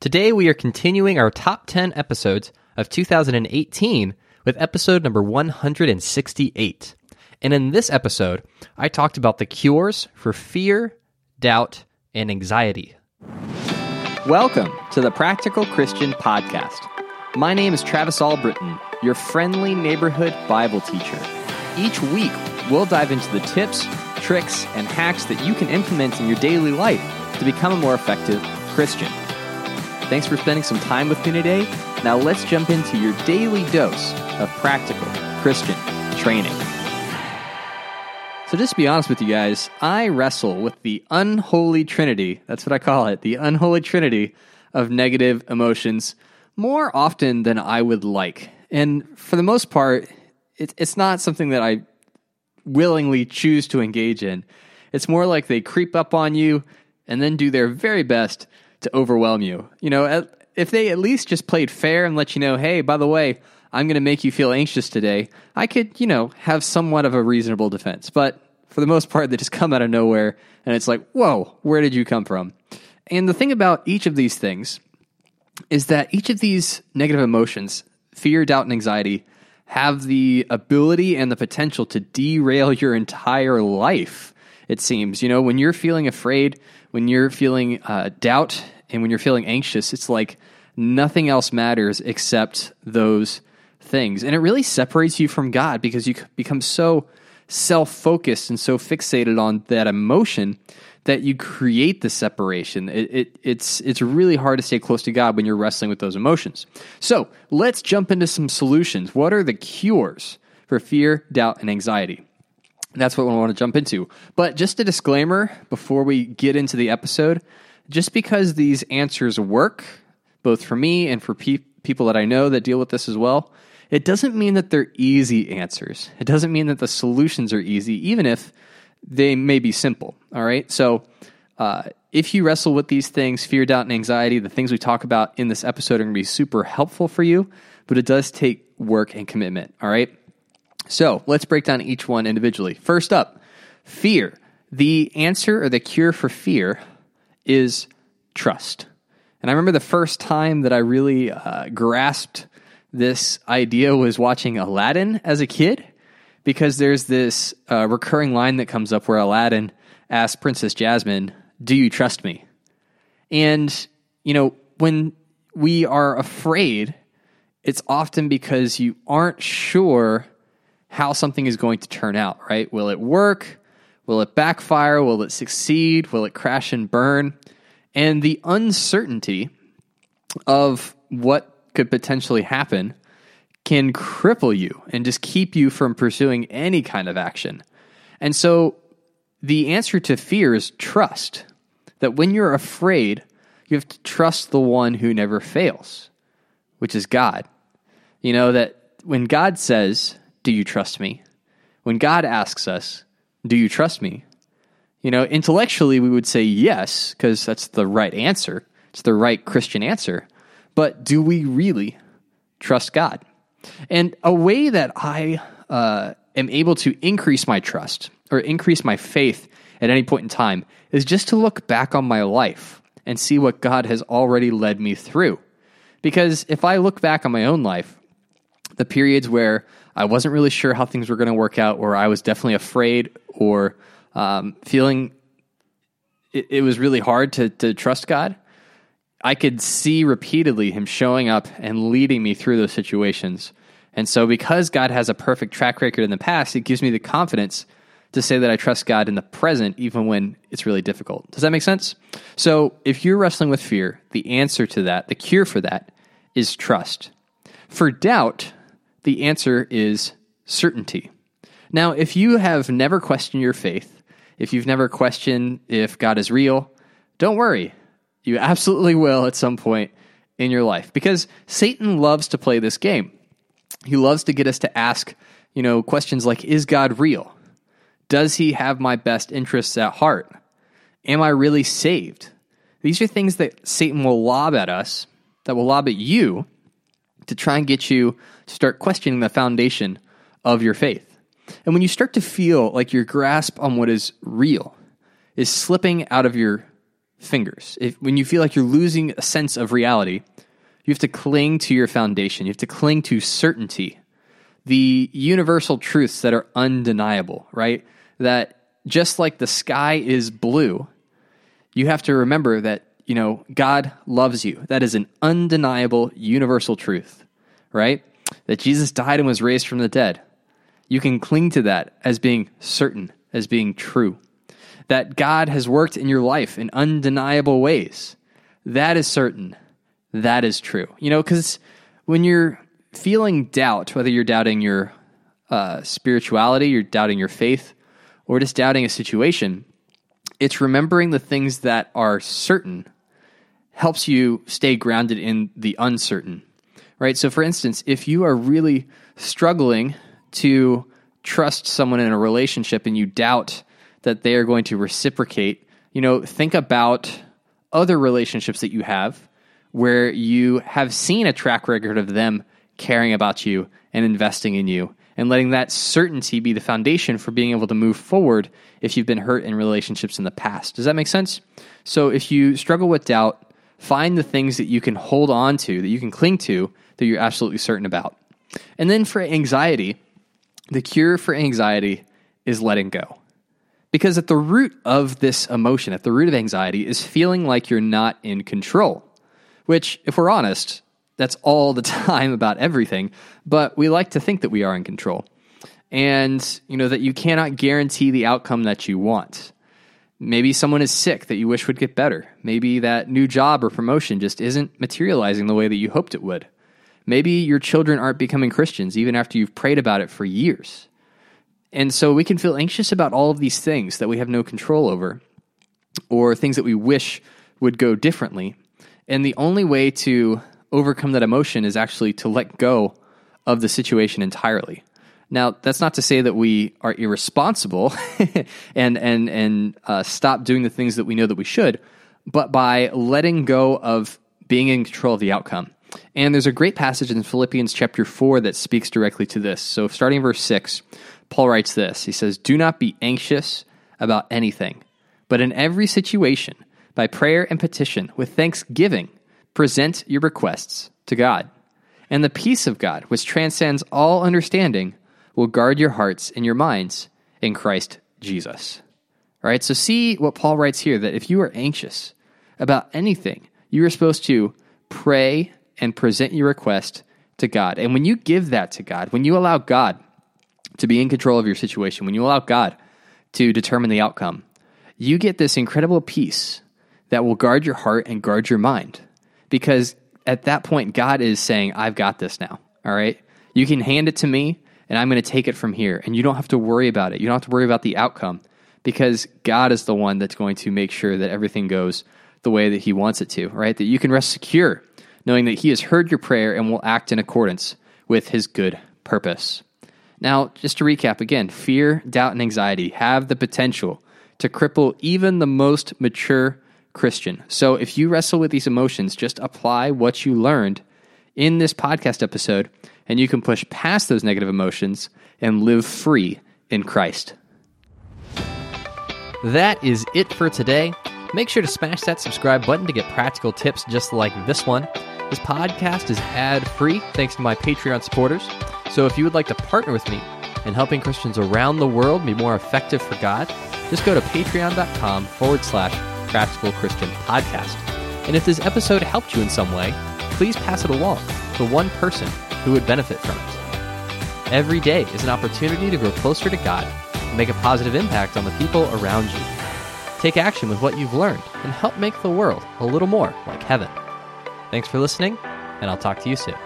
Today we are continuing our top 10 episodes of 2018 with episode number 168. And in this episode, I talked about the cures for fear, doubt, and anxiety. Welcome to the Practical Christian Podcast. My name is Travis Albritton, your friendly neighborhood Bible teacher. Each week, we'll dive into the tips, tricks, and hacks that you can implement in your daily life to become a more effective Christian. Thanks for spending some time with me today. Now let's jump into your daily dose of practical Christian training. So, just to be honest with you guys, I wrestle with the unholy trinity. That's what I call it the unholy trinity of negative emotions more often than I would like. And for the most part, it, it's not something that I willingly choose to engage in. It's more like they creep up on you and then do their very best to overwhelm you. You know, if they at least just played fair and let you know, hey, by the way, I'm going to make you feel anxious today, I could, you know, have somewhat of a reasonable defense. But for the most part, they just come out of nowhere and it's like, whoa, where did you come from? And the thing about each of these things is that each of these negative emotions, fear, doubt, and anxiety, have the ability and the potential to derail your entire life, it seems. You know, when you're feeling afraid, when you're feeling uh, doubt and when you're feeling anxious, it's like nothing else matters except those things. And it really separates you from God because you become so self focused and so fixated on that emotion that you create the separation. It, it, it's, it's really hard to stay close to God when you're wrestling with those emotions. So let's jump into some solutions. What are the cures for fear, doubt, and anxiety? That's what we want to jump into. But just a disclaimer before we get into the episode just because these answers work, both for me and for pe- people that I know that deal with this as well, it doesn't mean that they're easy answers. It doesn't mean that the solutions are easy, even if they may be simple. All right. So, uh, if you wrestle with these things, fear, doubt, and anxiety, the things we talk about in this episode are going to be super helpful for you, but it does take work and commitment. All right. So let's break down each one individually. First up, fear. The answer or the cure for fear is trust. And I remember the first time that I really uh, grasped this idea was watching Aladdin as a kid, because there's this uh, recurring line that comes up where Aladdin asks Princess Jasmine, Do you trust me? And, you know, when we are afraid, it's often because you aren't sure how something is going to turn out, right? Will it work? Will it backfire? Will it succeed? Will it crash and burn? And the uncertainty of what could potentially happen can cripple you and just keep you from pursuing any kind of action. And so the answer to fear is trust. That when you're afraid, you have to trust the one who never fails, which is God. You know, that when God says, do you trust me? When God asks us, Do you trust me? You know, intellectually, we would say yes, because that's the right answer. It's the right Christian answer. But do we really trust God? And a way that I uh, am able to increase my trust or increase my faith at any point in time is just to look back on my life and see what God has already led me through. Because if I look back on my own life, the periods where I wasn't really sure how things were going to work out, or I was definitely afraid or um, feeling it, it, was really hard to, to trust God. I could see repeatedly Him showing up and leading me through those situations. And so, because God has a perfect track record in the past, it gives me the confidence to say that I trust God in the present, even when it's really difficult. Does that make sense? So, if you're wrestling with fear, the answer to that, the cure for that, is trust. For doubt, the answer is certainty. Now, if you have never questioned your faith, if you've never questioned if God is real, don't worry. You absolutely will at some point in your life because Satan loves to play this game. He loves to get us to ask, you know, questions like Is God real? Does he have my best interests at heart? Am I really saved? These are things that Satan will lob at us, that will lob at you to try and get you to start questioning the foundation of your faith. And when you start to feel like your grasp on what is real is slipping out of your fingers. If, when you feel like you're losing a sense of reality, you have to cling to your foundation. You have to cling to certainty, the universal truths that are undeniable, right? That just like the sky is blue, you have to remember that, you know, God loves you. That is an undeniable universal truth, right? That Jesus died and was raised from the dead. You can cling to that as being certain, as being true. That God has worked in your life in undeniable ways. That is certain. That is true. You know, because when you're feeling doubt, whether you're doubting your uh, spirituality, you're doubting your faith, or just doubting a situation, it's remembering the things that are certain helps you stay grounded in the uncertain, right? So, for instance, if you are really struggling to trust someone in a relationship and you doubt that they are going to reciprocate, you know, think about other relationships that you have where you have seen a track record of them caring about you and investing in you and letting that certainty be the foundation for being able to move forward if you've been hurt in relationships in the past. Does that make sense? So if you struggle with doubt, find the things that you can hold on to, that you can cling to, that you're absolutely certain about. And then for anxiety, the cure for anxiety is letting go. Because at the root of this emotion, at the root of anxiety, is feeling like you're not in control. Which, if we're honest, that's all the time about everything, but we like to think that we are in control. And, you know, that you cannot guarantee the outcome that you want. Maybe someone is sick that you wish would get better. Maybe that new job or promotion just isn't materializing the way that you hoped it would. Maybe your children aren't becoming Christians even after you've prayed about it for years. And so we can feel anxious about all of these things that we have no control over or things that we wish would go differently. And the only way to overcome that emotion is actually to let go of the situation entirely. Now, that's not to say that we are irresponsible and and and uh, stop doing the things that we know that we should, but by letting go of being in control of the outcome. And there's a great passage in Philippians chapter 4 that speaks directly to this. So, starting in verse 6, Paul writes this He says, Do not be anxious about anything, but in every situation, by prayer and petition, with thanksgiving, present your requests to God. And the peace of God, which transcends all understanding, will guard your hearts and your minds in Christ Jesus. All right, so see what Paul writes here that if you are anxious about anything, you are supposed to pray and present your request to God. And when you give that to God, when you allow God to be in control of your situation, when you allow God to determine the outcome, you get this incredible peace that will guard your heart and guard your mind. Because at that point, God is saying, I've got this now. All right. You can hand it to me and I'm going to take it from here. And you don't have to worry about it. You don't have to worry about the outcome because God is the one that's going to make sure that everything goes the way that He wants it to, right? That you can rest secure knowing that He has heard your prayer and will act in accordance with His good purpose. Now, just to recap again fear, doubt, and anxiety have the potential to cripple even the most mature Christian. So if you wrestle with these emotions, just apply what you learned in this podcast episode, and you can push past those negative emotions and live free in Christ. That is it for today. Make sure to smash that subscribe button to get practical tips just like this one. This podcast is ad free thanks to my Patreon supporters. So if you would like to partner with me in helping Christians around the world be more effective for God, just go to patreon.com forward slash practical Christian podcast. And if this episode helped you in some way, please pass it along to one person who would benefit from it. Every day is an opportunity to grow closer to God and make a positive impact on the people around you. Take action with what you've learned and help make the world a little more like heaven. Thanks for listening, and I'll talk to you soon.